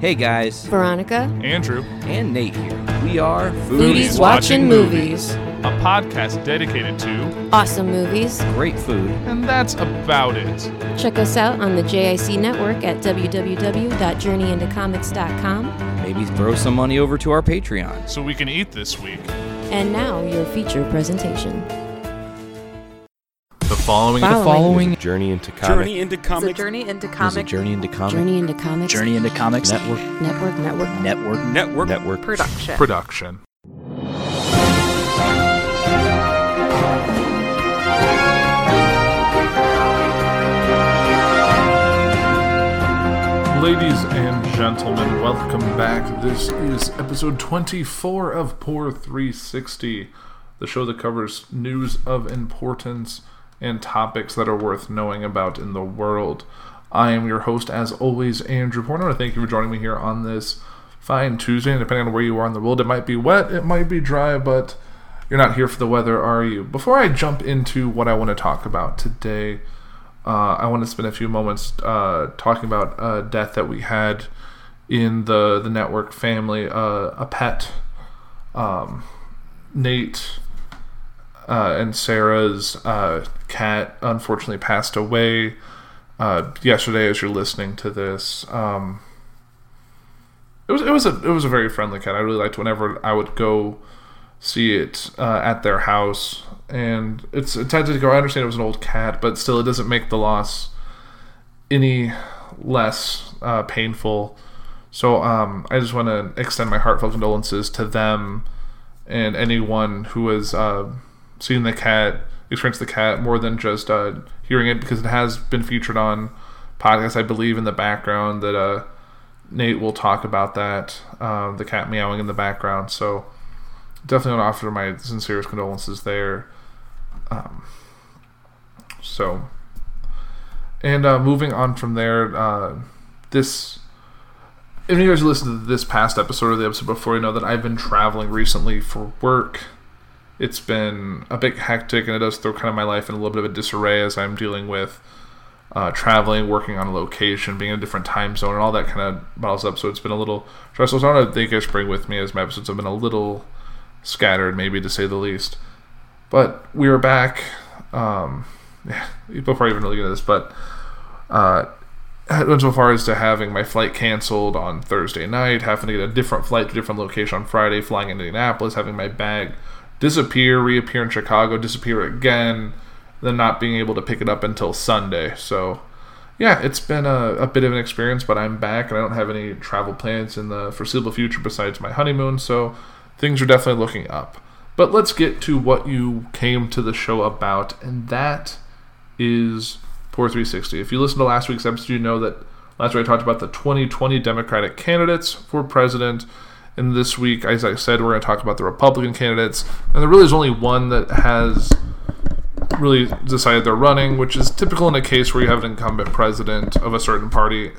Hey guys, Veronica. Andrew, and Nate here. We are Foodies watching movies. a podcast dedicated to, Awesome movies. Great food. and that's about it. Check us out on the JIC network at www.journeyintocomics.com. Maybe throw some money over to our Patreon. So we can eat this week. And now your feature presentation. The following, Following. Following Journey into comics. Journey into It's comics. journey into is comic Journey into Comics Journey into Comics. Journey into Comics Network Network. Network. Network. Network. Network. production. production. Ladies and gentlemen, welcome back. This is episode 24 of Poor 360, the show that covers news of importance and topics that are worth knowing about in the world. I am your host, as always, Andrew Porter. Thank you for joining me here on this fine Tuesday. And depending on where you are in the world, it might be wet, it might be dry, but you're not here for the weather, are you? Before I jump into what I want to talk about today, uh, I want to spend a few moments uh, talking about a death that we had in the the network family. Uh, a pet, um, Nate uh, and Sarah's uh, cat, unfortunately passed away uh, yesterday. As you're listening to this, um, it was it was a it was a very friendly cat. I really liked whenever I would go see it uh, at their house, and it's had to go. I understand it was an old cat, but still, it doesn't make the loss any less uh, painful. So um, I just want to extend my heartfelt condolences to them and anyone who has uh, seen the cat, experienced the cat more than just uh, hearing it, because it has been featured on podcasts, I believe, in the background that uh, Nate will talk about that, um, the cat meowing in the background. So definitely want to offer my sincerest condolences there. Um, so, and uh, moving on from there, uh, this. If you guys listened to this past episode or the episode before, you know that I've been traveling recently for work. It's been a bit hectic, and it does throw kind of my life in a little bit of a disarray as I'm dealing with uh, traveling, working on a location, being in a different time zone, and all that kind of bottles up. So it's been a little stressful. So I don't you guys bring with me as my episodes have been a little scattered, maybe to say the least. But we are back. Um, yeah, before I even really get into this, but uh, went so far as to having my flight canceled on Thursday night, having to get a different flight to a different location on Friday, flying into Indianapolis, having my bag disappear, reappear in Chicago, disappear again, then not being able to pick it up until Sunday. So, yeah, it's been a, a bit of an experience, but I'm back and I don't have any travel plans in the foreseeable future besides my honeymoon, so things are definitely looking up. But let's get to what you came to the show about, and that is Poor 360. If you listened to last week's episode, you know that last week I talked about the 2020 Democratic candidates for president. And this week, as I said, we're going to talk about the Republican candidates. And there really is only one that has really decided they're running, which is typical in a case where you have an incumbent president of a certain party.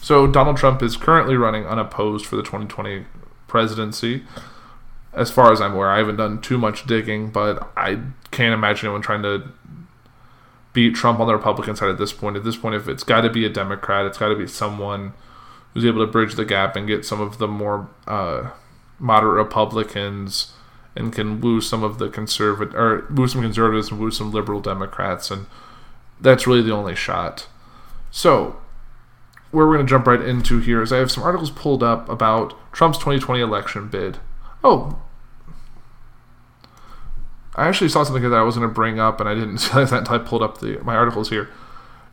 So Donald Trump is currently running unopposed for the 2020 presidency. As far as I'm aware, I haven't done too much digging, but I can't imagine anyone trying to beat Trump on the Republican side at this point. At this point, if it's got to be a Democrat, it's got to be someone who's able to bridge the gap and get some of the more uh, moderate Republicans and can woo some of the conservative or woo some conservatives and woo some liberal Democrats, and that's really the only shot. So, where we're going to jump right into here is I have some articles pulled up about Trump's 2020 election bid. Oh, I actually saw something that I was going to bring up, and I didn't realize that until I pulled up the my articles here.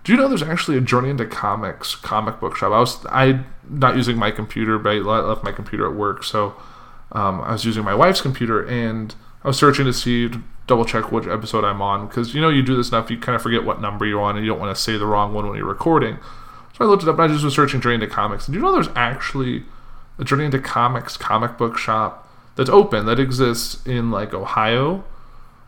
Do you know there's actually a Journey into Comics comic book shop? I was I not using my computer, but I left my computer at work, so um, I was using my wife's computer, and I was searching to see double check which episode I'm on because you know you do this enough, you kind of forget what number you're on, and you don't want to say the wrong one when you're recording. So I looked it up, and I just was searching Journey into Comics. And do you know there's actually a Journey into Comics comic book shop that's open that exists in like Ohio?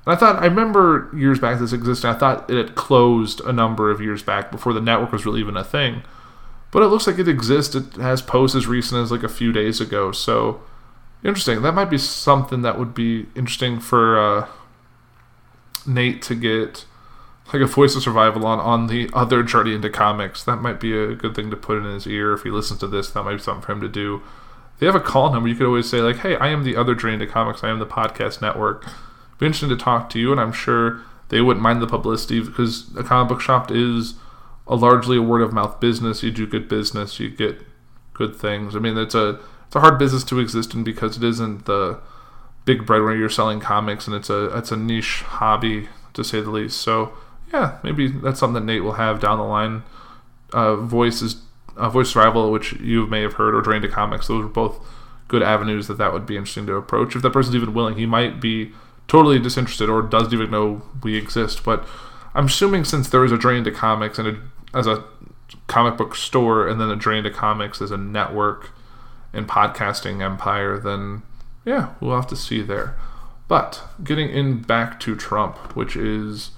And I thought, I remember years back this existed. I thought it had closed a number of years back before the network was really even a thing. But it looks like it exists. It has posts as recent as like a few days ago. So interesting. That might be something that would be interesting for uh, Nate to get like a voice of survival on on the other journey into comics. That might be a good thing to put in his ear if he listens to this. That might be something for him to do. They have a call number, you could always say like, "Hey, I am the other journey into comics. I am the podcast network. Be interested to talk to you, and I'm sure they wouldn't mind the publicity because a comic book shop is a largely a word of mouth business. You do good business, you get good things. I mean, it's a it's a hard business to exist in because it isn't the big breadwinner. You're selling comics, and it's a it's a niche hobby to say the least. So yeah, maybe that's something that Nate will have down the line. Uh, voice is uh, voice rival, which you may have heard, or drain to comics. Those are both good avenues that that would be interesting to approach. If that person's even willing, he might be totally disinterested or doesn't even know we exist. But I'm assuming since there is a Journey into Comics and a, as a comic book store, and then a Journey into Comics as a network and podcasting empire, then yeah, we'll have to see there. But getting in back to Trump, which is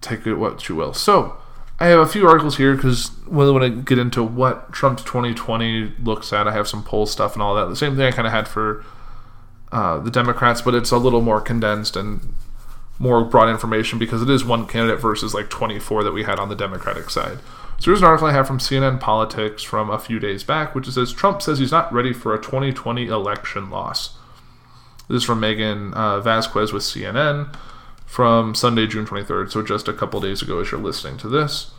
take it what you will. So I have a few articles here because when I get into what Trump's 2020 looks at, I have some poll stuff and all that. The same thing I kind of had for uh, the Democrats, but it's a little more condensed and more broad information because it is one candidate versus like 24 that we had on the Democratic side. So here's an article I have from CNN Politics from a few days back, which says Trump says he's not ready for a 2020 election loss. This is from Maegan uh, Vazquez with CNN from Sunday, June 23rd, so just a couple days ago as you're listening to this.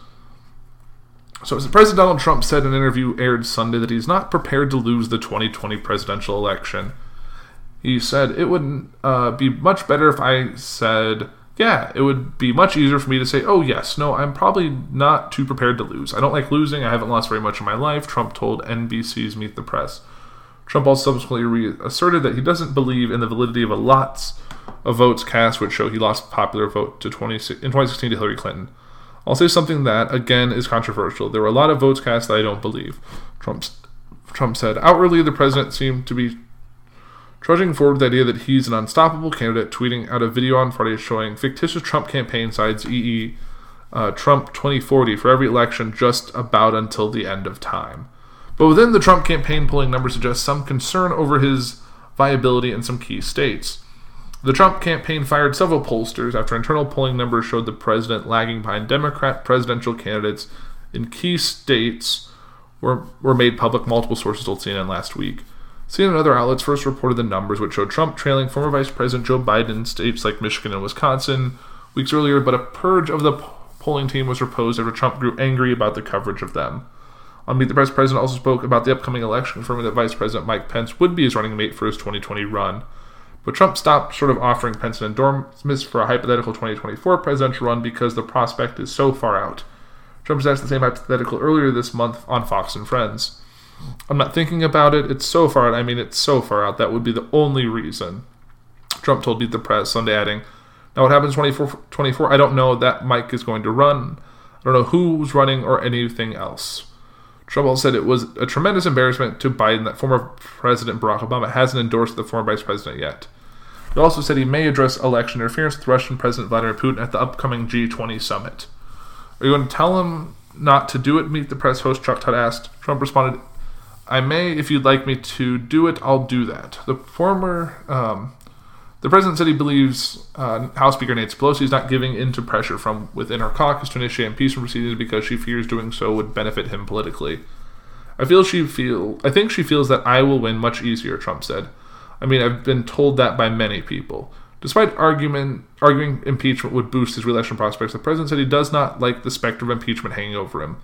So, as President Donald Trump said in an interview aired Sunday that he's not prepared to lose the 2020 presidential election. He said, It would uh, be much better if I said, yeah, it would be much easier for me to say, oh, yes, no, I'm probably not too prepared to lose. I don't like losing. I haven't lost very much in my life, Trump told NBC's Meet the Press. Trump also subsequently reasserted that he doesn't believe in the validity of a lots of votes cast, which show he lost popular vote to 20, in 2016 to Hillary Clinton. I'll say something that, again, is controversial. There were a lot of votes cast that I don't believe. Trump's, Trump said, outwardly, the president seemed to be trudging forward the idea that he's an unstoppable candidate, tweeting out a video on Friday showing fictitious Trump campaign sides, e.e., uh, Trump 2040 for every election just about until the end of time. But within the Trump campaign polling numbers suggest some concern over his viability in some key states. The Trump campaign fired several pollsters after internal polling numbers showed the president lagging behind Democrat presidential candidates in key states were, were made public, multiple sources told CNN last week. CNN and other outlets first reported the numbers, which showed Trump trailing former Vice President Joe Biden in states like Michigan and Wisconsin weeks earlier, but a purge of the polling team was proposed after Trump grew angry about the coverage of them. On Meet the Press, President also spoke about the upcoming election, confirming that Vice President Mike Pence would be his running mate for his 2020 run. But Trump stopped sort of offering Pence an endorsement for a hypothetical 2024 presidential run because the prospect is so far out. Trump has asked the same hypothetical earlier this month on Fox and Friends. I'm not thinking about it. It's so far out. I mean, it's so far out. That would be the only reason. Trump told Meet the Press Sunday, adding, Now, what happens 24, 24? I don't know that Mike is going to run. I don't know who's running or anything else. Trump said it was a tremendous embarrassment to Biden that former President Barack Obama hasn't endorsed the former vice president yet. He also said he may address election interference with Russian President Vladimir Putin at the upcoming G20 summit. Are you going to tell him not to do it? Meet the press host Chuck Todd asked. Trump responded, I may, if you'd like me to do it, I'll do that. The former, um, the president said he believes uh, House Speaker Nancy Pelosi is not giving in to pressure from within her caucus to initiate impeachment proceedings because she fears doing so would benefit him politically. I feel she feel I think she feels that I will win much easier, Trump said. I mean, I've been told that by many people. Despite argument, arguing impeachment would boost his reelection prospects, the president said he does not like the specter of impeachment hanging over him.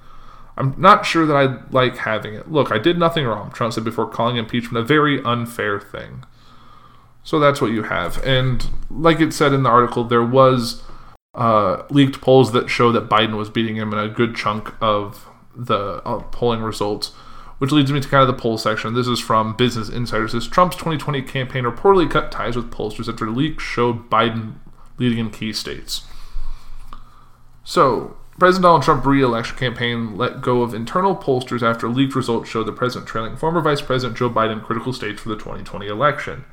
I'm not sure that I like having it. Look, I did nothing wrong, Trump said before calling impeachment a very unfair thing. So that's what you have. And like it said in the article, there was uh, leaked polls that show that Biden was beating him in a good chunk of the uh, polling results, which leads me to kind of the poll section. This is from Business Insider. It says Trump's 2020 campaign reportedly cut ties with pollsters after leaks showed Biden leading in key states. So President Donald Trump re-election campaign let go of internal pollsters after leaked results showed the president trailing former Vice President Joe Biden critical states for the 2020 election.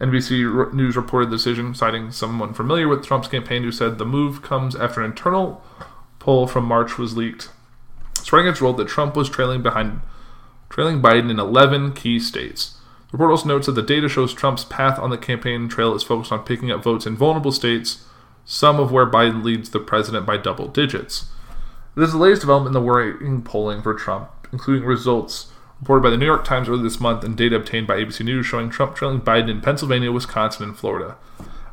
NBC News reported the decision, citing someone familiar with Trump's campaign who said the move comes after an internal poll from March was leaked, spreading role that Trump was trailing behind trailing Biden in 11 key states. The report also notes that the data shows Trump's path on the campaign trail is focused on picking up votes in vulnerable states some of where Biden leads the president by double digits. This is the latest development in the worrying polling for Trump, including results reported by the New York Times earlier this month and data obtained by ABC News showing Trump trailing Biden in Pennsylvania, Wisconsin, and Florida.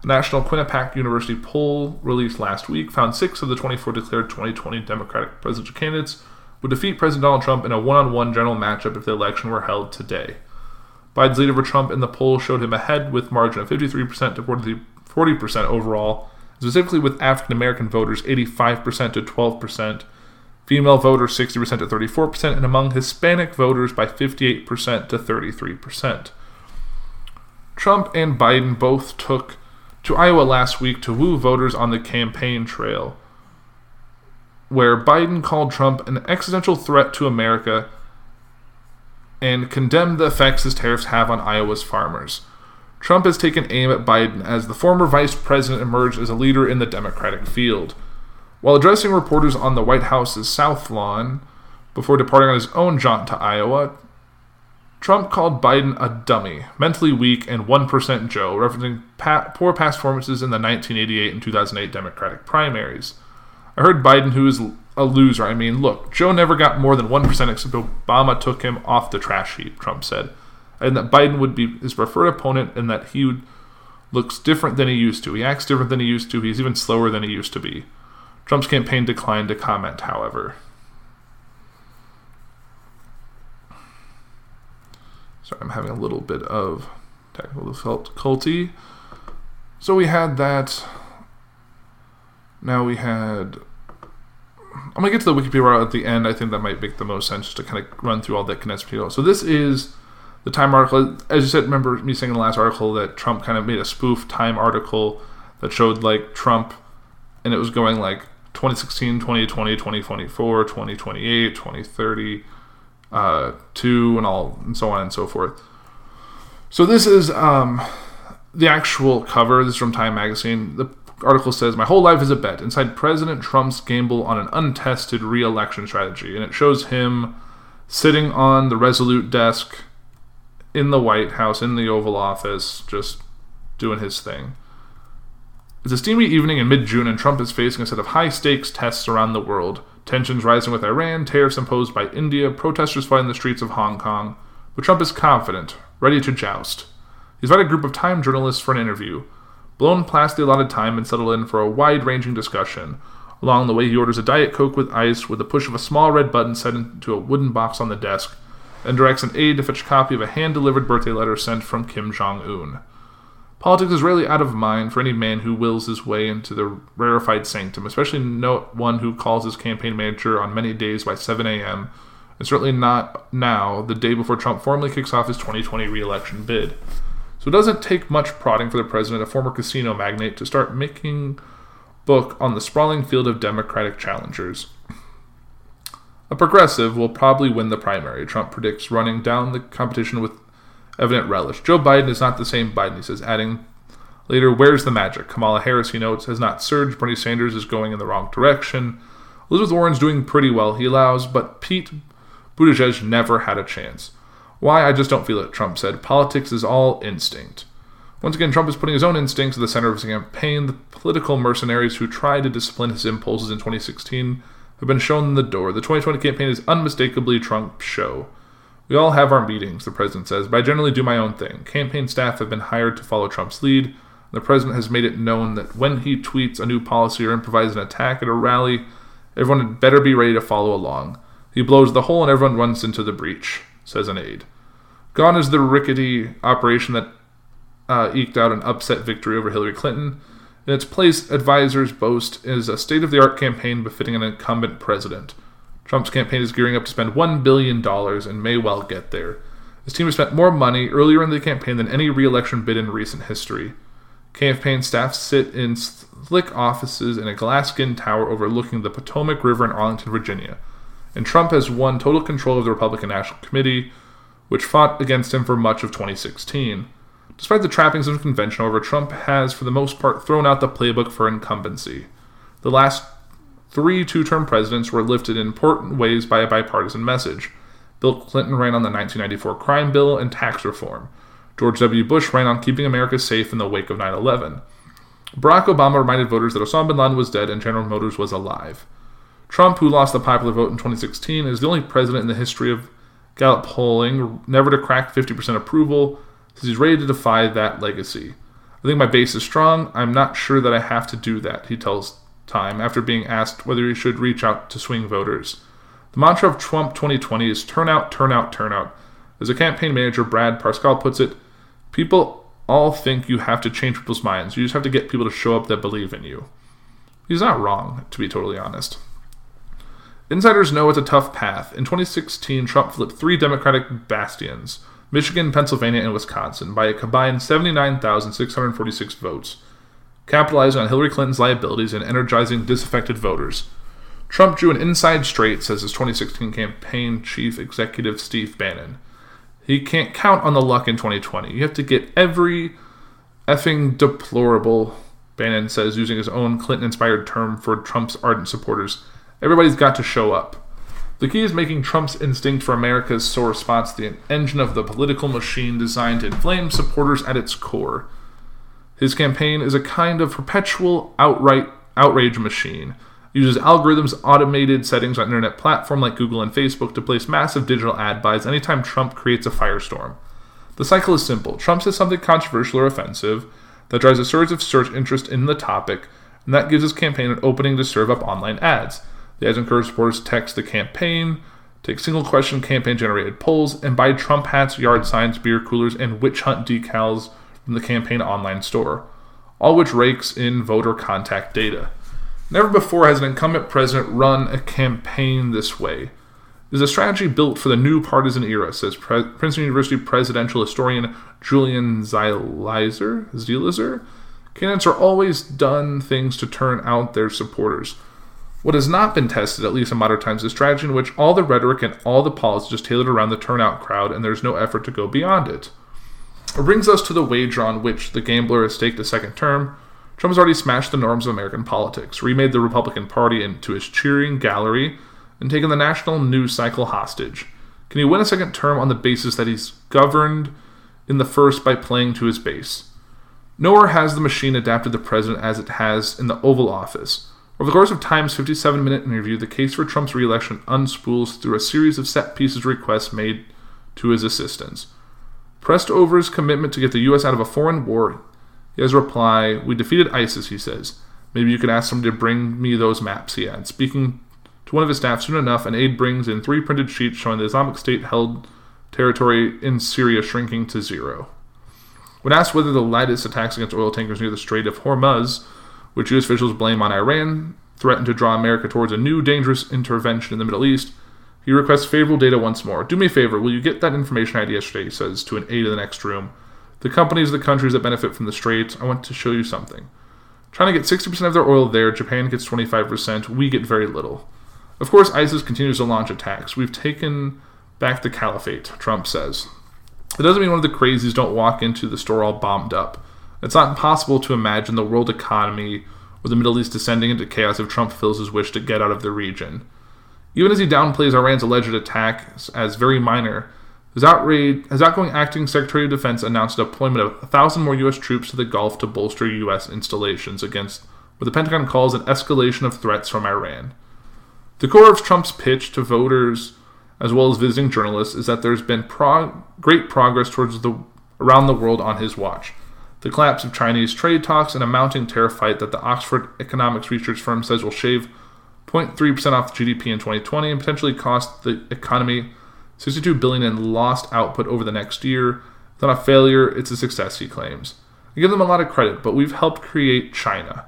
A national Quinnipiac University poll released last week found six of the 24 declared 2020 Democratic presidential candidates would defeat President Donald Trump in a one on one general matchup if the election were held today. Biden's lead over Trump in the poll showed him ahead with margin of 53% to 40% overall, specifically with African American voters 85% to 12%, female voters 60% to 34%, and among Hispanic voters by 58% to 33%. Trump and Biden both took to Iowa last week to woo voters on the campaign trail, where Biden called Trump an existential threat to America and condemned the effects his tariffs have on Iowa's farmers. Trump has taken aim at Biden as the former vice president emerged as a leader in the Democratic field. While addressing reporters on the White House's South Lawn before departing on his own jaunt to Iowa, Trump called Biden a dummy, mentally weak, and 1% Joe, referencing poor past performances in the 1988 and 2008 Democratic primaries. I heard Biden, who is a loser, I mean, look, Joe never got more than 1% except Obama took him off the trash heap, Trump said. And that Biden would be his preferred opponent and that he would, looks different than he used to. He acts different than he used to. He's even slower than he used to be. Trump's campaign declined to comment, however. Sorry, I'm having a little bit of technical difficulty. So we had that. Now we had. I'm gonna get to the Wikipedia at the end. I think that might make the most sense just to kind of run through all that condensed material. So this is the Time article. As you said, remember me saying in the last article that Trump kind of made a spoof Time article that showed like Trump, and it was going like 2016, 2020, 2024, 2028, 2030 uh, two, and all, and so on and so forth. So this is um, the actual cover. This is from Time Magazine. The article says, "My whole life is a bet inside President Trump's gamble on an untested re-election strategy," and it shows him sitting on the Resolute desk in the White House, in the Oval Office, just doing his thing. It's a steamy evening in mid June, and Trump is facing a set of high stakes tests around the world. Tensions rising with Iran, tariffs imposed by India, protesters fighting the streets of Hong Kong. But Trump is confident, ready to joust. He's invited a group of Time journalists for an interview. Blown past the allotted time and settled in for a wide ranging discussion. Along the way, he orders a Diet Coke with ice with the push of a small red button set into a wooden box on the desk, and directs an aide to fetch a copy of a hand delivered birthday letter sent from Kim Jong un. Politics is rarely out of mind for any man who wills his way into the rarefied sanctum, especially no one who calls his campaign manager on many days by 7 a.m., and certainly not now, the day before Trump formally kicks off his 2020 reelection bid. So it doesn't take much prodding for the president, a former casino magnate, to start making book on the sprawling field of Democratic challengers. A progressive will probably win the primary, Trump predicts, running down the competition with evident relish. Joe Biden is not the same Biden, he says, adding later, where's the magic? Kamala Harris, he notes, has not surged. Bernie Sanders is going in the wrong direction. Elizabeth Warren's doing pretty well, he allows, but Pete Buttigieg never had a chance. Why? I just don't feel it, Trump said. Politics is all instinct. Once again, Trump is putting his own instincts at the center of his campaign. The political mercenaries who tried to discipline his impulses in 2016 have been shown the door. The 2020 campaign is unmistakably Trump's show. We all have our meetings, the president says, but I generally do my own thing. Campaign staff have been hired to follow Trump's lead. The president has made it known that when he tweets a new policy or improvises an attack at a rally, everyone had better be ready to follow along. He blows the hole and everyone runs into the breach, says an aide. Gone is the rickety operation that uh, eked out an upset victory over Hillary Clinton. In its place, advisors boast is a state of the art campaign befitting an incumbent president. Trump's campaign is gearing up to spend $1 billion and may well get there. His team has spent more money earlier in the campaign than any re election bid in recent history. Campaign staff sit in slick offices in a glass skinned tower overlooking the Potomac River in Arlington, Virginia. And Trump has won total control of the Republican National Committee, which fought against him for much of 2016. Despite the trappings of convention, however, Trump has, for the most part, thrown out the playbook for incumbency. The last Three two term presidents were lifted in important ways by a bipartisan message. Bill Clinton ran on the 1994 crime bill and tax reform. George W. Bush ran on keeping America safe in the wake of 9 11. Barack Obama reminded voters that Osama bin Laden was dead and General Motors was alive. Trump, who lost the popular vote in 2016, is the only president in the history of Gallup polling never to crack 50% approval, says he's ready to defy that legacy. I think my base is strong. I'm not sure that I have to do that, he tells Time after being asked whether he should reach out to swing voters. The mantra of Trump 2020 is turnout, turnout, turn out, turn out. As a campaign manager, Brad Parscale puts it, people all think you have to change people's minds. You just have to get people to show up that believe in you. He's not wrong, to be totally honest. Insiders know it's a tough path. In 2016, Trump flipped three Democratic bastions Michigan, Pennsylvania, and Wisconsin by a combined 79,646 votes, capitalizing on Hillary Clinton's liabilities and energizing disaffected voters. Trump drew an inside straight, says his 2016 campaign chief executive Steve Bannon. He can't count on the luck in 2020. You have to get every effing deplorable, Bannon says, using his own Clinton inspired term for Trump's ardent supporters. Everybody's got to show up. The key is making Trump's instinct for America's sore spots the engine of the political machine designed to inflame supporters at its core. His campaign is a kind of perpetual outright outrage machine. It uses algorithms, automated settings on internet platform like Google and Facebook to place massive digital ad buys anytime Trump creates a firestorm. The cycle is simple. Trump says something controversial or offensive that drives a surge of search interest in the topic, and that gives his campaign an opening to serve up online ads. The ads encourage supporters text the campaign, take single question campaign generated polls, and buy Trump hats, yard signs, beer coolers, and witch hunt decals from the campaign online store, all which rakes in voter contact data. Never before has an incumbent president run a campaign this way. It is a strategy built for the new partisan era, says Pre- Princeton University presidential historian Julian Zelizer. Zelizer? Candidates are always done things to turn out their supporters. What has not been tested, at least in modern times, is strategy in which all the rhetoric and all the policy is tailored around the turnout crowd and there's no effort to go beyond it. It brings us to the wager on which the gambler has staked a second term. Trump has already smashed the norms of American politics, remade the Republican Party into his cheering gallery, and taken the national news cycle hostage. Can he win a second term on the basis that he's governed in the first by playing to his base? Nowhere has the machine adapted the president as it has in the Oval Office. Over the course of Time's 57 minute interview, the case for Trump's reelection unspools through a series of set pieces requests made to his assistants. Pressed over his commitment to get the U.S. out of a foreign war, he has a reply We defeated ISIS, he says. Maybe you could ask somebody to bring me those maps, he adds. Speaking to one of his staff, soon enough, an aide brings in three printed sheets showing the Islamic State held territory in Syria shrinking to zero. When asked whether the latest attacks against oil tankers near the Strait of Hormuz which U.S. officials blame on Iran, threaten to draw America towards a new dangerous intervention in the Middle East. He requests favorable data once more. Do me a favor, will you get that information I had yesterday? He says to an aide in the next room. The companies, the countries that benefit from the straits, I want to show you something. Trying to get 60% of their oil there, Japan gets 25%, we get very little. Of course, ISIS continues to launch attacks. We've taken back the caliphate, Trump says. It doesn't mean one of the crazies don't walk into the store all bombed up. It's not impossible to imagine the world economy or the Middle East descending into chaos if Trump fulfills his wish to get out of the region. Even as he downplays Iran's alleged attack as very minor, his, outrage, his outgoing acting Secretary of Defense announced a deployment of 1,000 more U.S. troops to the Gulf to bolster U.S. installations against what the Pentagon calls an escalation of threats from Iran. The core of Trump's pitch to voters, as well as visiting journalists, is that there's been prog- great progress towards the around the world on his watch the collapse of Chinese trade talks, and a mounting tariff fight that the Oxford economics research firm says will shave 0.3% off the GDP in 2020 and potentially cost the economy 62 billion in lost output over the next year. It's not a failure, it's a success, he claims. I give them a lot of credit, but we've helped create China.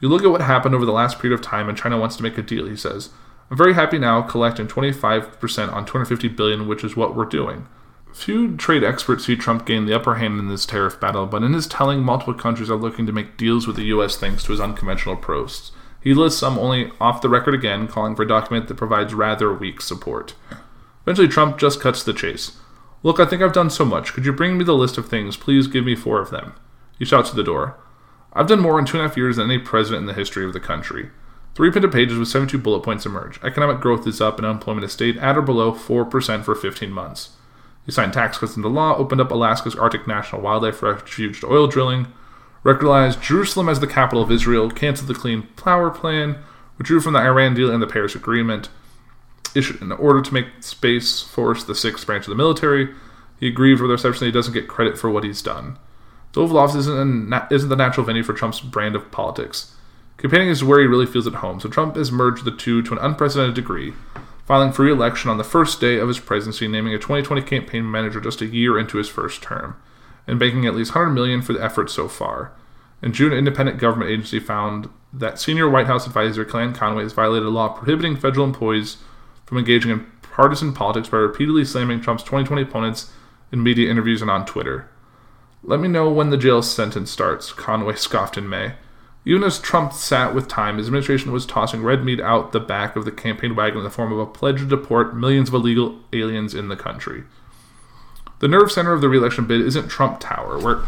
You look at what happened over the last period of time, and China wants to make a deal, he says. I'm very happy now collecting 25% on 250 billion, which is what we're doing. Few trade experts see Trump gain the upper hand in this tariff battle, but in his telling, multiple countries are looking to make deals with the U.S. thanks to his unconventional approach. He lists some only off the record again, calling for a document that provides rather weak support. Eventually, Trump just cuts the chase. Look, I think I've done so much. Could you bring me the list of things? Please give me four of them. He shouts at the door. I've done more in two and a half years than any president in the history of the country. Three printed pages with 72 bullet points emerge. Economic growth is up and unemployment has stayed at or below 4% for 15 months. He signed tax cuts into law, opened up Alaska's Arctic National Wildlife Refuge to oil drilling, recognized Jerusalem as the capital of Israel, canceled the Clean Power Plan, withdrew from the Iran deal and the Paris Agreement, issued an order to make Space Force the sixth branch of the military. He aggrieved with the reception that he doesn't get credit for what he's done. The Oval Office isn't, a, isn't the natural venue for Trump's brand of politics. Campaigning is where he really feels at home, so Trump has merged the two to an unprecedented degree, filing for re election on the first day of his presidency, naming a 2020 campaign manager just a year into his first term, and banking at least 100 million for the effort so far. In June, an independent government agency found that senior White House advisor Kellyanne Conway has violated a law prohibiting federal employees from engaging in partisan politics by repeatedly slamming Trump's 2020 opponents in media interviews and on Twitter. Let me know when the jail sentence starts, Conway scoffed in May. Even as Trump sat with time, his administration was tossing red meat out the back of the campaign wagon in the form of a pledge to deport millions of illegal aliens in the country. The nerve center of the reelection bid isn't Trump Tower, where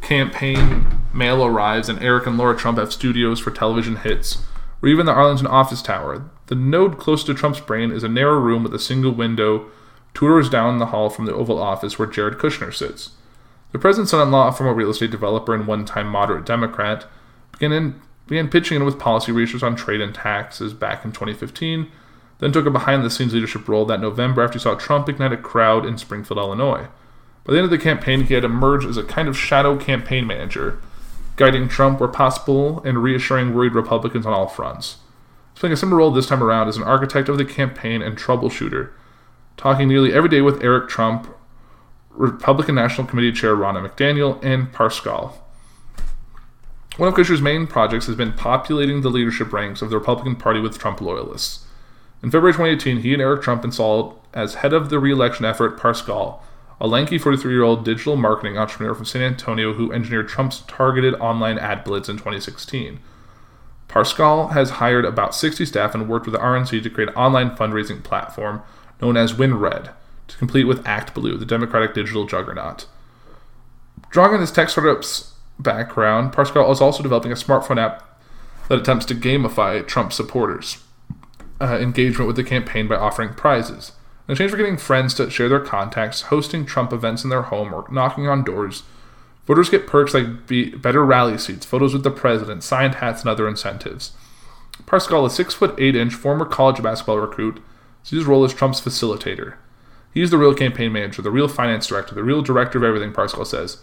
campaign mail arrives and Eric and Laura Trump have studios for television hits, or even the Arlington office tower. The node close to Trump's brain is a narrow room with a single window two doors down the hall from the Oval Office where Jared Kushner sits. The president's son in law, a former real estate developer and one time moderate Democrat, began, began pitching in with policy research on trade and taxes back in 2015, then took a behind the scenes leadership role that November after he saw Trump ignite a crowd in Springfield, Illinois. By the end of the campaign, he had emerged as a kind of shadow campaign manager, guiding Trump where possible and reassuring worried Republicans on all fronts. He's playing a similar role this time around as an architect of the campaign and troubleshooter, talking nearly every day with Eric Trump, Republican National Committee Chair Ronna McDaniel, and Parscale. One of Kushner's main projects has been populating the leadership ranks of the Republican Party with Trump loyalists. In February 2018, he and Eric Trump installed as head of the re-election effort Parscale, a lanky 43 year old digital marketing entrepreneur from San Antonio who engineered Trump's targeted online ad blitz in 2016. Parscale has hired about 60 staff and worked with the RNC to create an online fundraising platform known as WinRed to complete with ActBlue, the Democratic digital juggernaut. Drawing on his tech startup's background, Parscale is also developing a smartphone app that attempts to gamify Trump supporters' uh, engagement with the campaign by offering prizes. In exchange for getting friends to share their contacts, hosting Trump events in their home, or knocking on doors, voters get perks like be- better rally seats, photos with the president, signed hats, and other incentives. Parscale, a six foot eight inch former college basketball recruit, sees his role as Trump's facilitator. He's the real campaign manager, the real finance director, the real director of everything, Parscale says.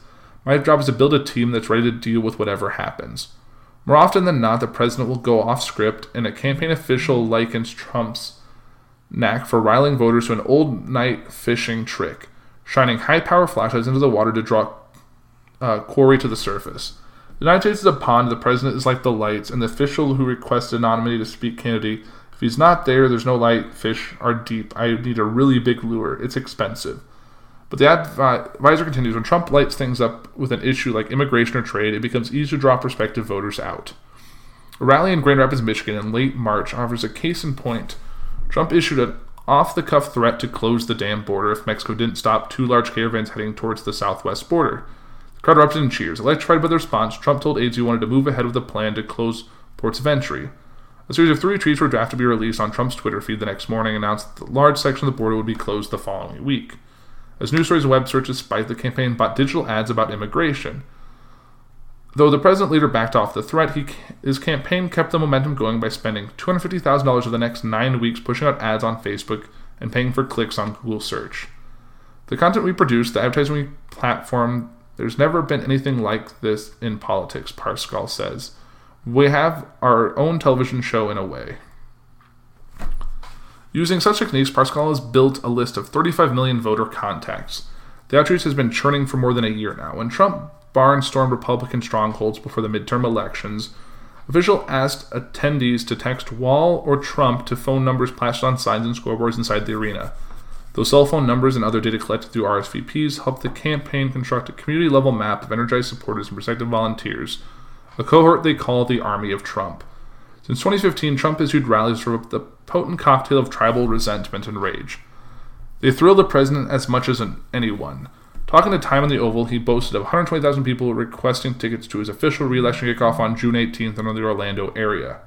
My job is to build a team that's ready to deal with whatever happens. More often than not, the president will go off script, and a campaign official likens Trump's knack for riling voters to an old night fishing trick, shining high power flashlights into the water to draw uh, quarry to the surface. The United States is a pond, the president is like the lights, and the official who requested anonymity to speak candidly, if he's not there, there's no light, fish are deep. I need a really big lure. It's expensive. But the uh, advisor continues when Trump lights things up with an issue like immigration or trade, it becomes easy to draw prospective voters out. A rally in Grand Rapids, Michigan in late March offers a case in point Trump issued an off the cuff threat to close the dam border if Mexico didn't stop two large caravans heading towards the southwest border. The crowd erupted in cheers. Electrified by the response, Trump told aides he wanted to move ahead with the plan to close ports of entry. A series of three tweets were drafted to be released on Trump's Twitter feed the next morning announced that the large section of the border would be closed the following week. As news stories and web searches spiked, the campaign bought digital ads about immigration. Though the president later backed off the threat, he, his campaign kept the momentum going by spending $250,000 over the next nine weeks pushing out ads on Facebook and paying for clicks on Google search. The content we produce, the advertising we platform, there's never been anything like this in politics, Parscale says. We have our own television show in a way. Using such techniques, Parscale has built a list of 35 million voter contacts. The outreach has been churning for more than a year now. When Trump barnstormed Republican strongholds before the midterm elections, official asked attendees to text Wall or Trump to phone numbers plastered on signs and scoreboards inside the arena. Those cell phone numbers and other data collected through RSVPs helped the campaign construct a community level map of energized supporters and prospective volunteers, a cohort they call the Army of Trump. Since 2015, Trump issued rallies for the potent cocktail of tribal resentment and rage. They thrill the president as much as anyone. Talking to Time in the Oval, he boasted of 120,000 people requesting tickets to his official re-election kickoff on June 18th in the Orlando area.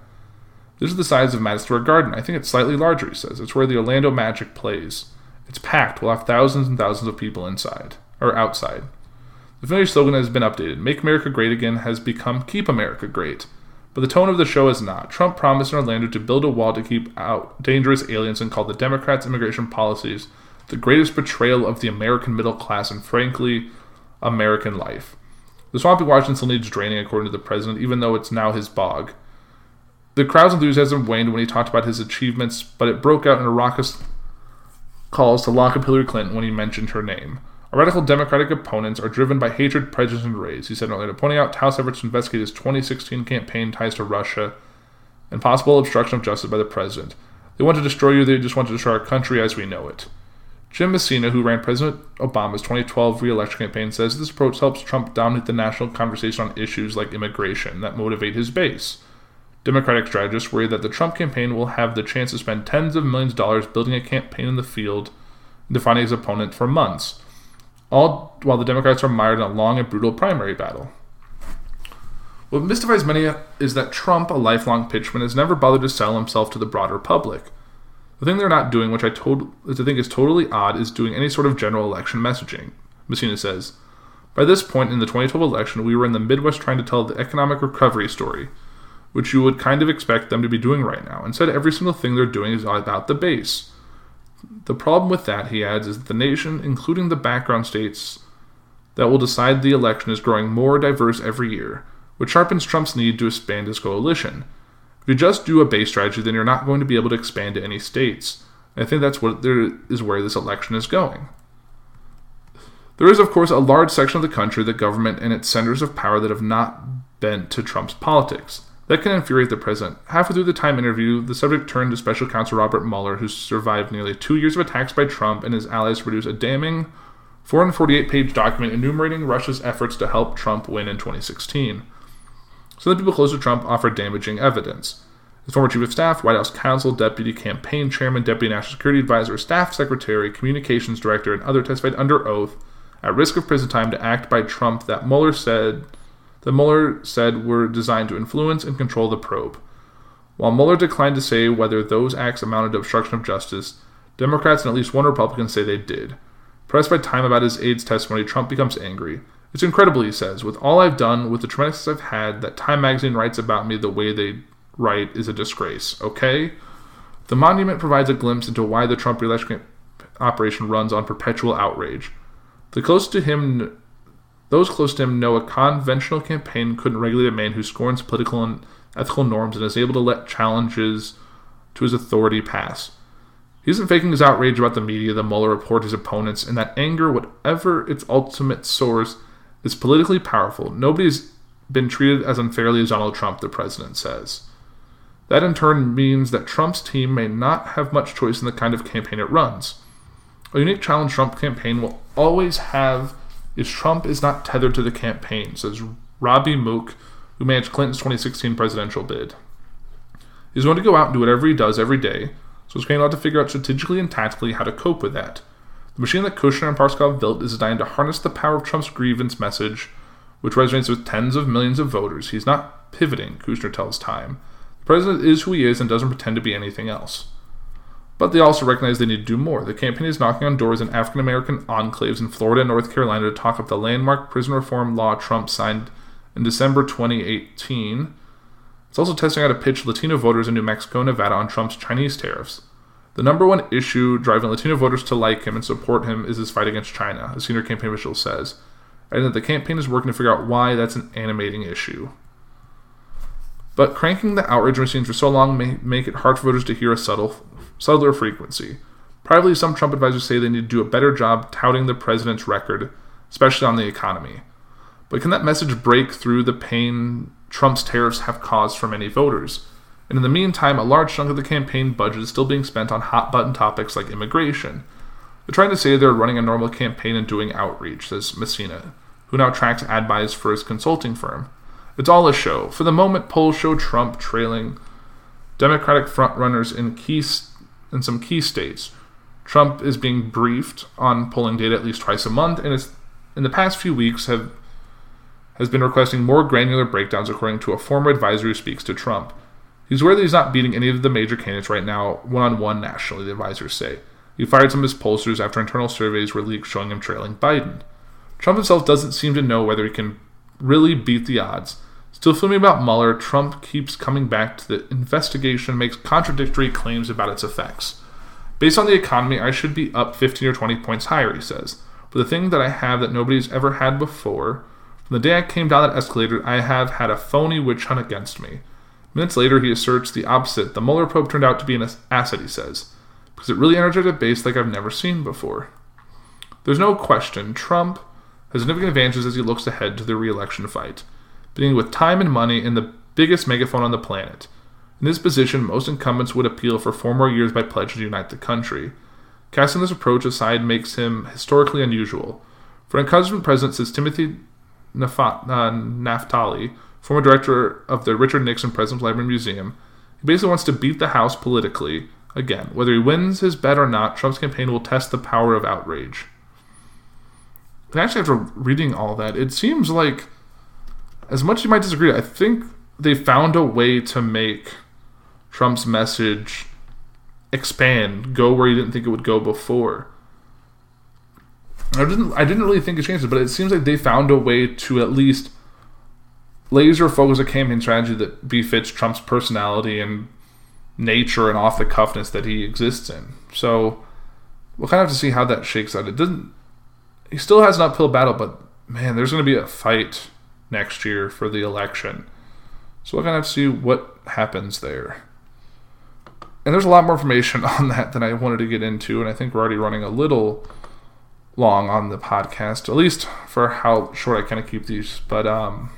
This is the size of Madison Square Garden. I think it's slightly larger, he says. It's where the Orlando Magic plays. It's packed. We'll have thousands and thousands of people inside or outside. The familiar slogan has been updated. Make America Great Again has become Keep America Great. But the tone of the show is not. Trump promised in Orlando to build a wall to keep out dangerous aliens and called the Democrats' immigration policies the greatest betrayal of the American middle class and, frankly, American life. The swampy Washington still needs draining, according to the president, even though it's now his bog. The crowd's enthusiasm waned when he talked about his achievements, but it broke out in raucous calls to lock up Hillary Clinton when he mentioned her name. Our radical Democratic opponents are driven by hatred, prejudice, and rage, he said earlier, pointing out House efforts to investigate his 2016 campaign ties to Russia and possible obstruction of justice by the president. They want to destroy you, they just want to destroy our country as we know it. Jim Messina, who ran President Obama's 2012 re-election campaign, says this approach helps Trump dominate the national conversation on issues like immigration that motivate his base. Democratic strategists worry that the Trump campaign will have the chance to spend tens of millions of dollars building a campaign in the field defining his opponent for months, all while the Democrats are mired in a long and brutal primary battle. What mystifies many is that Trump, a lifelong pitchman, has never bothered to sell himself to the broader public. The thing they're not doing, which I, told, which I think is totally odd, is doing any sort of general election messaging. Messina says, By this point in the 2012 election, we were in the Midwest trying to tell the economic recovery story, which you would kind of expect them to be doing right now. Instead, every single thing they're doing is about the base. The problem with that, he adds, is that the nation, including the background states that will decide the election, is growing more diverse every year, which sharpens Trump's need to expand his coalition. If you just do a base strategy, then you're not going to be able to expand to any states. I think that's what there is where this election is going. There is, of course, a large section of the country, the government, and its centers of power that have not bent to Trump's politics. That can infuriate the president. Halfway through the Time interview, the subject turned to special counsel Robert Mueller, who survived nearly two years of attacks by Trump and his allies to produce a damning 448 page document enumerating Russia's efforts to help Trump win in 2016. Some of the people close to Trump offered damaging evidence. His former chief of staff, White House counsel, deputy campaign chairman, deputy national security advisor, staff secretary, communications director, and other testified under oath at risk of prison time to act by Trump that Mueller said that Mueller said were designed to influence and control the probe. While Mueller declined to say whether those acts amounted to obstruction of justice, Democrats and at least one Republican say they did. Pressed by Time about his aide's testimony, Trump becomes angry. It's incredible, he says. With all I've done, with the tremendous I've had, that Time magazine writes about me the way they write is a disgrace, okay? The monument provides a glimpse into why the Trump election operation runs on perpetual outrage. The close to him those close to him know a conventional campaign couldn't regulate a man who scorns political and ethical norms and is able to let challenges to his authority pass. He isn't faking his outrage about the media, the Mueller report, his opponents, and that anger, whatever its ultimate source, is politically powerful. Nobody's been treated as unfairly as Donald Trump, the president says. That in turn means that Trump's team may not have much choice in the kind of campaign it runs. A unique challenge Trump campaign will always have is Trump is not tethered to the campaign, says Robbie Mook, who managed Clinton's 2016 presidential bid. He's going to go out and do whatever he does every day, so he's going to have to figure out strategically and tactically how to cope with that. The machine that Kushner and Parscale built is designed to harness the power of Trump's grievance message, which resonates with tens of millions of voters. He's not pivoting, Kushner tells Time. The president is who he is and doesn't pretend to be anything else. But they also recognize they need to do more. The campaign is knocking on doors in African American enclaves in Florida and North Carolina to talk up the landmark prison reform law Trump signed in December 2018. It's also testing out a pitch Latino voters in New Mexico and Nevada on Trump's Chinese tariffs. The number one issue driving Latino voters to like him and support him is his fight against China, a senior campaign official says, and that the campaign is working to figure out why that's an animating issue. But cranking the outrage machines for so long may make it hard for voters to hear a subtle subtler frequency. Privately, some Trump advisors say they need to do a better job touting the president's record, especially on the economy. But can that message break through the pain Trump's tariffs have caused for many voters? And in the meantime, a large chunk of the campaign budget is still being spent on hot button topics like immigration. They're trying to say they're running a normal campaign and doing outreach, says Messina, who now tracks ad buys for his consulting firm. It's all a show. For the moment, polls show Trump trailing Democratic frontrunners in key in some key states. Trump is being briefed on polling data at least twice a month, and in the past few weeks have has been requesting more granular breakdowns, according to a former advisor who speaks to Trump. He's aware that he's not beating any of the major candidates right now, one on one nationally, the advisors say. He fired some of his pollsters after internal surveys were leaked showing him trailing Biden. Trump himself doesn't seem to know whether he can really beat the odds. Still filming about Mueller, Trump keeps coming back to the investigation makes contradictory claims about its effects. Based on the economy, I should be up 15 or 20 points higher, he says. But the thing that I have that nobody's ever had before, from the day I came down that escalator, I have had a phony witch hunt against me. Minutes later, he asserts the opposite. The Mueller probe turned out to be an asset, he says, because it really energized a base like I've never seen before. There's no question Trump has significant advantages as he looks ahead to the re election fight, with time and money and the biggest megaphone on the planet. In this position, most incumbents would appeal for four more years by pledge to unite the country. Casting this approach aside makes him historically unusual. For incumbent president says Timothy uh, Naftali, former director of the Richard Nixon President's Library Museum, he basically wants to beat the House politically. Again, whether he wins his bet or not, Trump's campaign will test the power of outrage. And actually, after reading all that, it seems like, as much as you might disagree, I think they found a way to make Trump's message expand, go where you didn't think it would go before. I didn't I didn't really think it changed, but it seems like they found a way to at least laser focus a campaign strategy that befits Trump's personality and nature and off the cuffness that he exists in. So we'll kind of have to see how that shakes out. It doesn't he still has an uphill battle, but man, there's gonna be a fight next year for the election. So we're have to see what happens there. And there's a lot more information on that than I wanted to get into, and I think we're already running a little long on the podcast, at least for how short I kind of keep these. But um,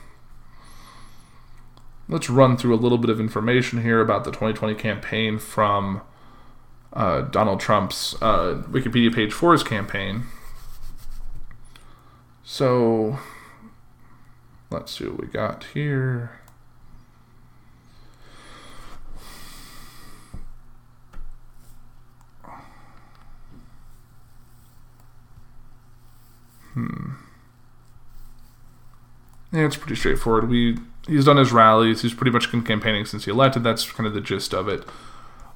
let's run through a little bit of information here about the 2020 campaign from uh, Donald Trump's uh, Wikipedia page for his campaign. So let's see what we got here. Hmm. Yeah, it's pretty straightforward. We he's done his rallies. He's pretty much been campaigning since he elected. That's kind of the gist of it.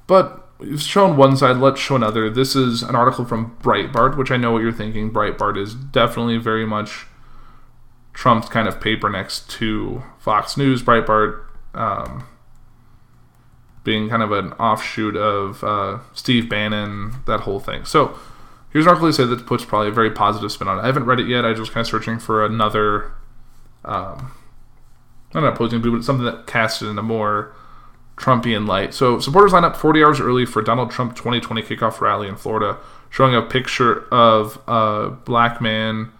But we've shown one side. Let's show another. This is an article from Breitbart, which I know what you're thinking. Breitbart is definitely very much Trump's kind of paper next to Fox News. Breitbart um, being kind of an offshoot of uh, Steve Bannon, that whole thing. So Here's an article they say that puts probably a very positive spin on it. I haven't read it yet. I was just kind of searching for another, um, not an opposing view, but something that casts it in a more Trumpian light. So supporters line up 40 hours early for Donald Trump 2020 kickoff rally in Florida, showing a picture of a black man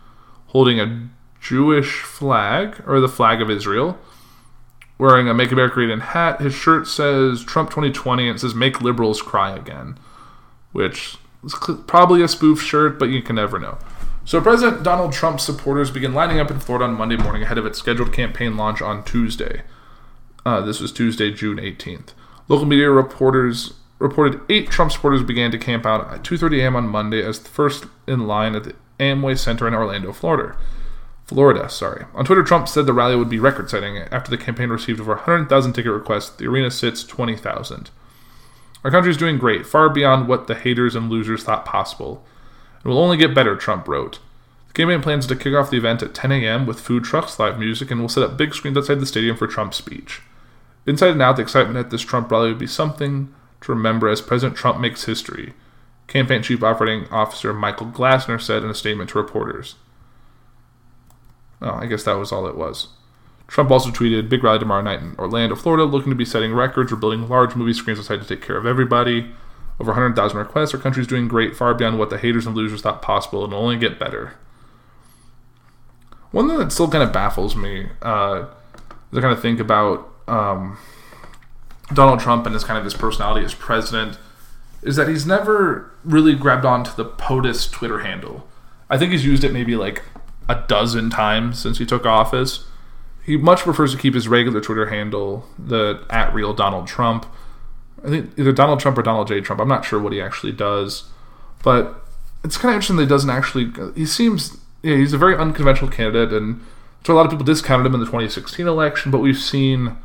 holding a Jewish flag or the flag of Israel, wearing a "Make America Great Again" hat. His shirt says Trump 2020 and it says "Make liberals cry again," which is probably a spoof shirt, but you can never know. So, President Donald Trump's supporters began lining up in Florida on Monday morning ahead of its scheduled campaign launch on Tuesday. Uh, this was Tuesday, June 18th. Local media reporters reported eight Trump supporters began to camp out at 2:30 a.m. on Monday as the first in line at the Amway Center in Orlando, Florida. Florida, sorry. On Twitter, Trump said the rally would be record-setting after the campaign received over 100,000 ticket requests. The arena sits 20,000. Our country is doing great, far beyond what the haters and losers thought possible. It will only get better, Trump wrote. The campaign plans to kick off the event at 10 a.m. with food trucks, live music, and will set up big screens outside the stadium for Trump's speech. Inside and out, the excitement at this Trump rally would be something to remember as President Trump makes history, Campaign Chief Operating Officer Michael Glassner said in a statement to reporters. Oh, I guess that was all it was. Trump also tweeted, Big rally tomorrow night in Orlando, Florida, looking to be setting records. We're building large movie screens outside to take care of everybody. Over 100,000 requests. Our country's doing great, far beyond what the haters and losers thought possible, and will only get better. One thing that still kind of baffles me, uh, to kind of think about um, Donald Trump and his kind of his personality as president, is that he's never really grabbed onto the POTUS Twitter handle. I think he's used it maybe like a dozen times since he took office he much prefers to keep his regular Twitter handle, the at real Donald Trump. I think either Donald Trump or Donald J. Trump. I'm not sure what he actually does, but it's kind of interesting that he doesn't actually. He seems yeah, he's a very unconventional candidate, and so a lot of people discounted him in the 2016 election. But we've seen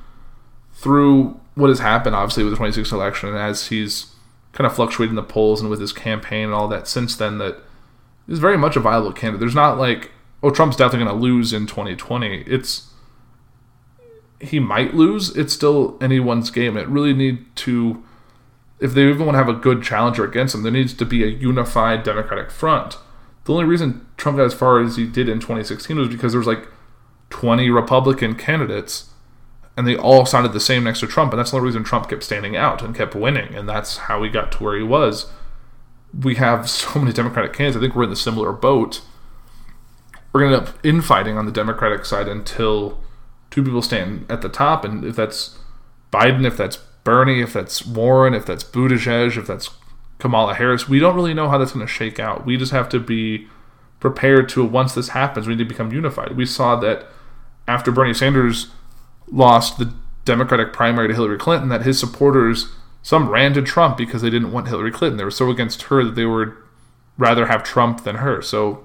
through what has happened, obviously, with the 2016 election, and as he's kind of fluctuated the polls and with his campaign and all that since then, that he's very much a viable candidate. There's not like oh, Trump's definitely going to lose in 2020. It's he might lose. It's still anyone's game. It really need to, if they even want to have a good challenger against him, there needs to be a unified Democratic front. The only reason Trump got as far as he did in 2016 was because there was like 20 Republican candidates, and they all sounded the same next to Trump, and that's the only reason Trump kept standing out and kept winning, and that's how he got to where he was. We have so many Democratic candidates. I think we're in the similar boat. We're going to end up infighting on the Democratic side until two people stand at the top, and if that's Biden, if that's Bernie, if that's Warren, if that's Buttigieg, if that's Kamala Harris, we don't really know how that's going to shake out. We just have to be prepared to once this happens, we need to become unified. We saw that after Bernie Sanders lost the Democratic primary to Hillary Clinton, that his supporters some ran to Trump because they didn't want Hillary Clinton. They were so against her that they would rather have Trump than her. So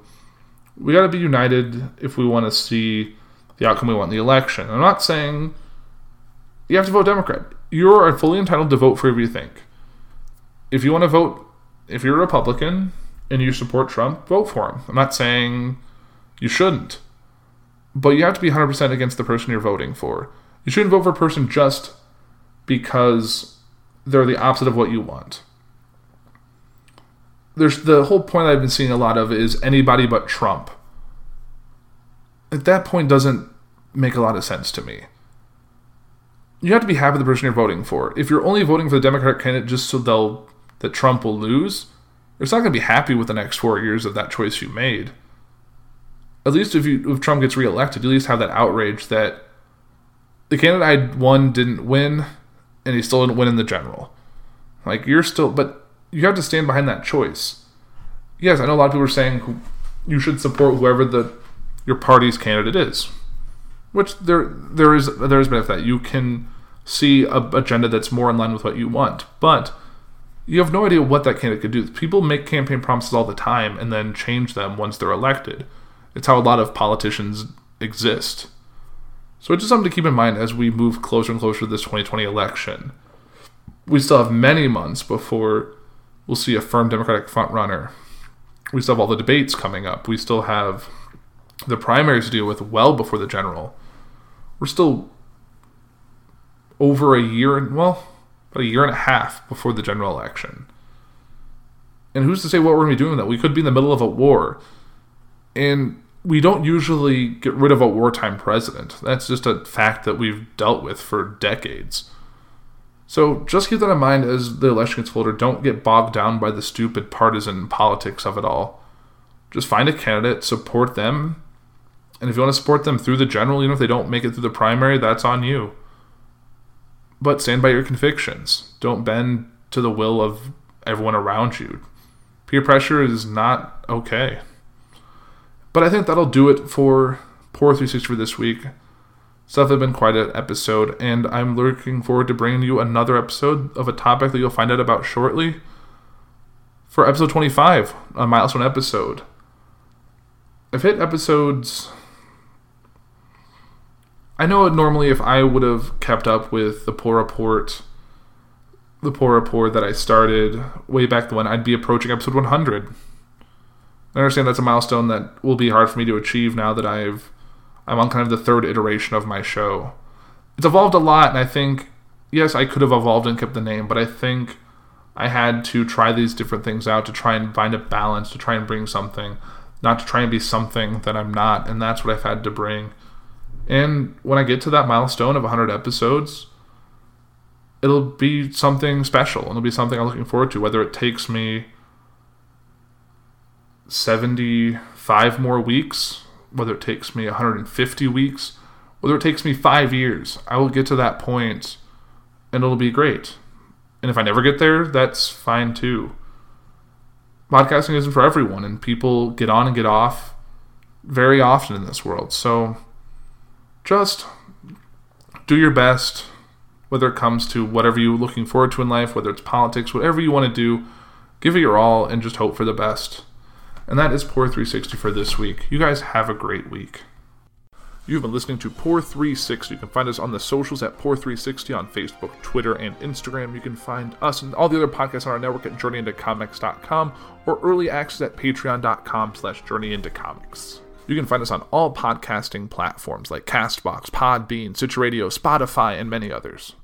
we got to be united if we want to see the outcome we want in the election. I'm not saying you have to vote Democrat. You're fully entitled to vote for whoever you think. If you want to vote, if you're a Republican and you support Trump, vote for him. I'm not saying you shouldn't. But you have to be 100% against the person you're voting for. You shouldn't vote for a person just because they're the opposite of what you want. There's the whole point I've been seeing a lot of is anybody but Trump at that point doesn't make a lot of sense to me. You have to be happy with the person you're voting for. If you're only voting for the Democratic candidate just so they'll that Trump will lose, it's not going to be happy with the next four years of that choice you made. At least if you if Trump gets reelected, you at least have that outrage that the candidate I won didn't win, and he still didn't win in the general. Like you're still, but you have to stand behind that choice. Yes, I know a lot of people are saying you should support whoever the your party's candidate is. Which there there is there is benefit that you can see a agenda that's more in line with what you want, but you have no idea what that candidate could do. People make campaign promises all the time and then change them once they're elected. It's how a lot of politicians exist. So it's just something to keep in mind as we move closer and closer to this 2020 election. We still have many months before we'll see a firm Democratic frontrunner. We still have all the debates coming up. We still have the primaries to deal with well before the general. We're still over a year and well, a year and a half before the general election. And who's to say what we're going to be doing with that? We could be in the middle of a war. And we don't usually get rid of a wartime president. That's just a fact that we've dealt with for decades. So just keep that in mind as the election gets closer. Don't get bogged down by the stupid partisan politics of it all. Just find a candidate, support them, and if you want to support them through the general, even if they don't make it through the primary, that's on you. But stand by your convictions. Don't bend to the will of everyone around you. Peer pressure is not okay. But I think that'll do it for Poor 360 for this week. Stuff has been quite an episode, and I'm looking forward to bringing you another episode of a topic that you'll find out about shortly for episode 25, a milestone episode. I've hit episodes I know normally if I would have kept up with the poor report, the poor report that I started way back when, I'd be approaching episode 100. I understand that's a milestone that will be hard for me to achieve now that I've I'm on kind of the third iteration of my show. It's evolved a lot, and I think yes, I could have evolved and kept the name, but I think I had to try these different things out to try and find a balance, to try and bring something, not to try and be something that I'm not, and that's what I've had to bring. And when I get to that milestone of 100 episodes, it'll be something special. And it'll be something I'm looking forward to, whether it takes me 75 more weeks, whether it takes me 150 weeks, whether it takes me five years. I will get to that point and it'll be great. And if I never get there, that's fine too. Podcasting isn't for everyone, and people get on and get off very often in this world. So, just do your best, whether it comes to whatever you're looking forward to in life, whether it's politics, whatever you want to do, give it your all and just hope for the best. And that is Poor 360 for this week. You guys have a great week. You've been listening to Poor 360. You can find us on the socials at Poor 360 on Facebook, Twitter, and Instagram. You can find us and all the other podcasts on our network at journeyintocomics.com or early access at patreon.com slash journeyintocomics. You can find us on all podcasting platforms like Castbox, Podbean, Stitcher Radio, Spotify, and many others.